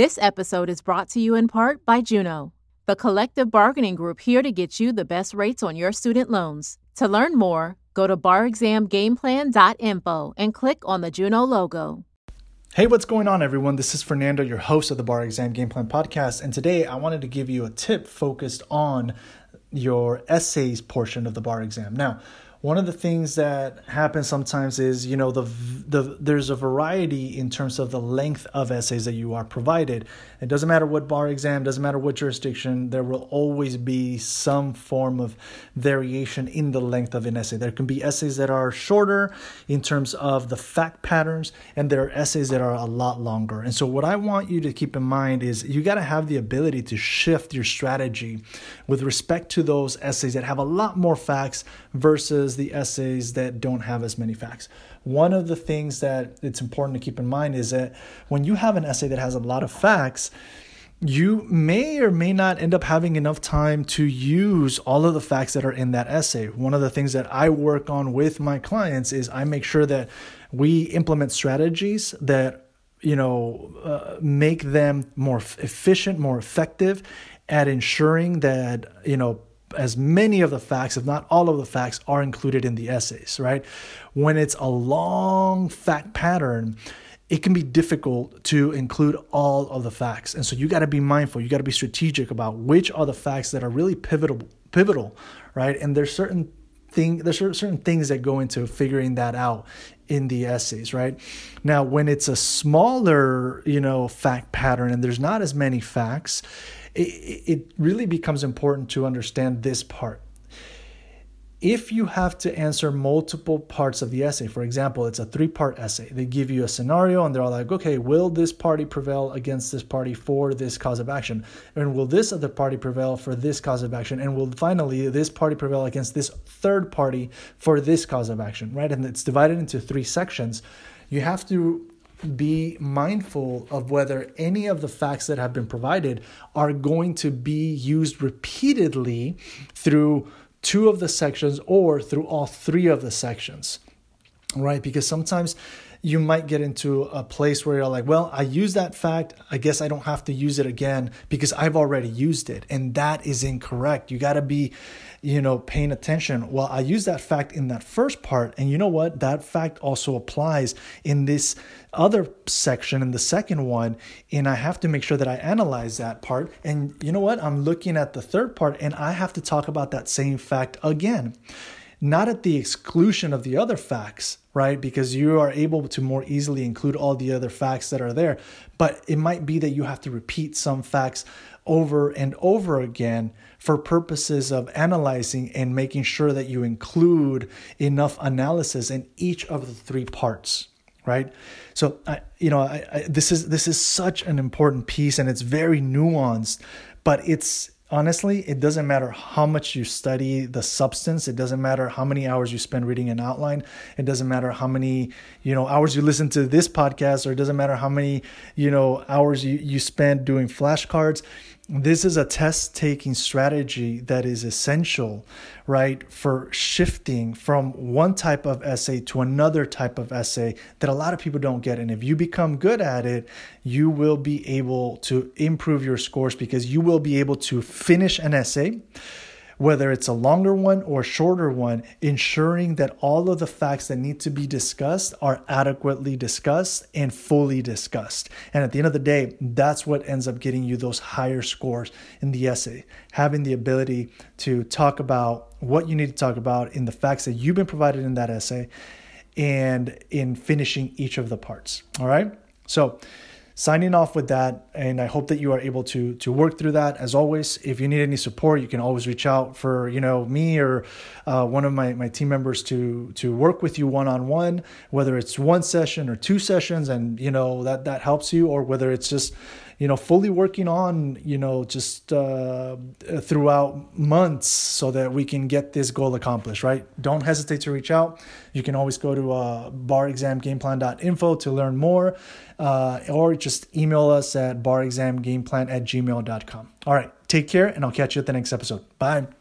This episode is brought to you in part by Juno, the collective bargaining group here to get you the best rates on your student loans. To learn more, go to barexamgameplan.info and click on the Juno logo. Hey, what's going on, everyone? This is Fernando, your host of the Bar Exam Game Plan podcast. And today I wanted to give you a tip focused on your essays portion of the bar exam. Now, one of the things that happens sometimes is you know the the there's a variety in terms of the length of essays that you are provided. It doesn't matter what bar exam doesn't matter what jurisdiction there will always be some form of variation in the length of an essay. There can be essays that are shorter in terms of the fact patterns and there are essays that are a lot longer. And so what i want you to keep in mind is you got to have the ability to shift your strategy with respect to those essays that have a lot more facts versus versus the essays that don't have as many facts. One of the things that it's important to keep in mind is that when you have an essay that has a lot of facts, you may or may not end up having enough time to use all of the facts that are in that essay. One of the things that I work on with my clients is I make sure that we implement strategies that you know uh, make them more efficient, more effective at ensuring that you know as many of the facts, if not all of the facts, are included in the essays, right? When it's a long fact pattern, it can be difficult to include all of the facts. And so you got to be mindful, you got to be strategic about which are the facts that are really pivotal pivotal, right? And there's certain thing there's certain things that go into figuring that out in the essays, right? Now, when it's a smaller, you know, fact pattern and there's not as many facts, it, it really becomes important to understand this part. If you have to answer multiple parts of the essay, for example, it's a three part essay, they give you a scenario and they're all like, okay, will this party prevail against this party for this cause of action? And will this other party prevail for this cause of action? And will finally this party prevail against this third party for this cause of action, right? And it's divided into three sections. You have to be mindful of whether any of the facts that have been provided are going to be used repeatedly through two of the sections or through all three of the sections, right? Because sometimes you might get into a place where you're like, well, I use that fact. I guess I don't have to use it again because I've already used it. And that is incorrect. You got to be, you know, paying attention. Well, I use that fact in that first part. And you know what? That fact also applies in this other section, in the second one. And I have to make sure that I analyze that part. And you know what? I'm looking at the third part and I have to talk about that same fact again not at the exclusion of the other facts, right? Because you are able to more easily include all the other facts that are there. But it might be that you have to repeat some facts over and over again for purposes of analyzing and making sure that you include enough analysis in each of the three parts right so I, you know I, I, this is this is such an important piece and it's very nuanced but it's honestly, it doesn't matter how much you study the substance. It doesn't matter how many hours you spend reading an outline. It doesn't matter how many, you know, hours you listen to this podcast, or it doesn't matter how many, you know, hours you, you spend doing flashcards this is a test taking strategy that is essential, right, for shifting from one type of essay to another type of essay that a lot of people don't get. And if you become good at it, you will be able to improve your scores because you will be able to finish an essay whether it's a longer one or a shorter one, ensuring that all of the facts that need to be discussed are adequately discussed and fully discussed. And at the end of the day, that's what ends up getting you those higher scores in the essay. Having the ability to talk about what you need to talk about in the facts that you've been provided in that essay and in finishing each of the parts. All right. So, signing off with that and i hope that you are able to to work through that. As always if you need any support you can always reach out for you know me or uh, one of my, my team members to to work with you one-on-one whether it's one session or two sessions and you know that that helps you or whether it's just you know, fully working on, you know, just uh, throughout months so that we can get this goal accomplished, right? Don't hesitate to reach out. You can always go to uh, barexamgameplan.info to learn more, uh, or just email us at barexamgameplan at gmail.com. All right, take care, and I'll catch you at the next episode. Bye.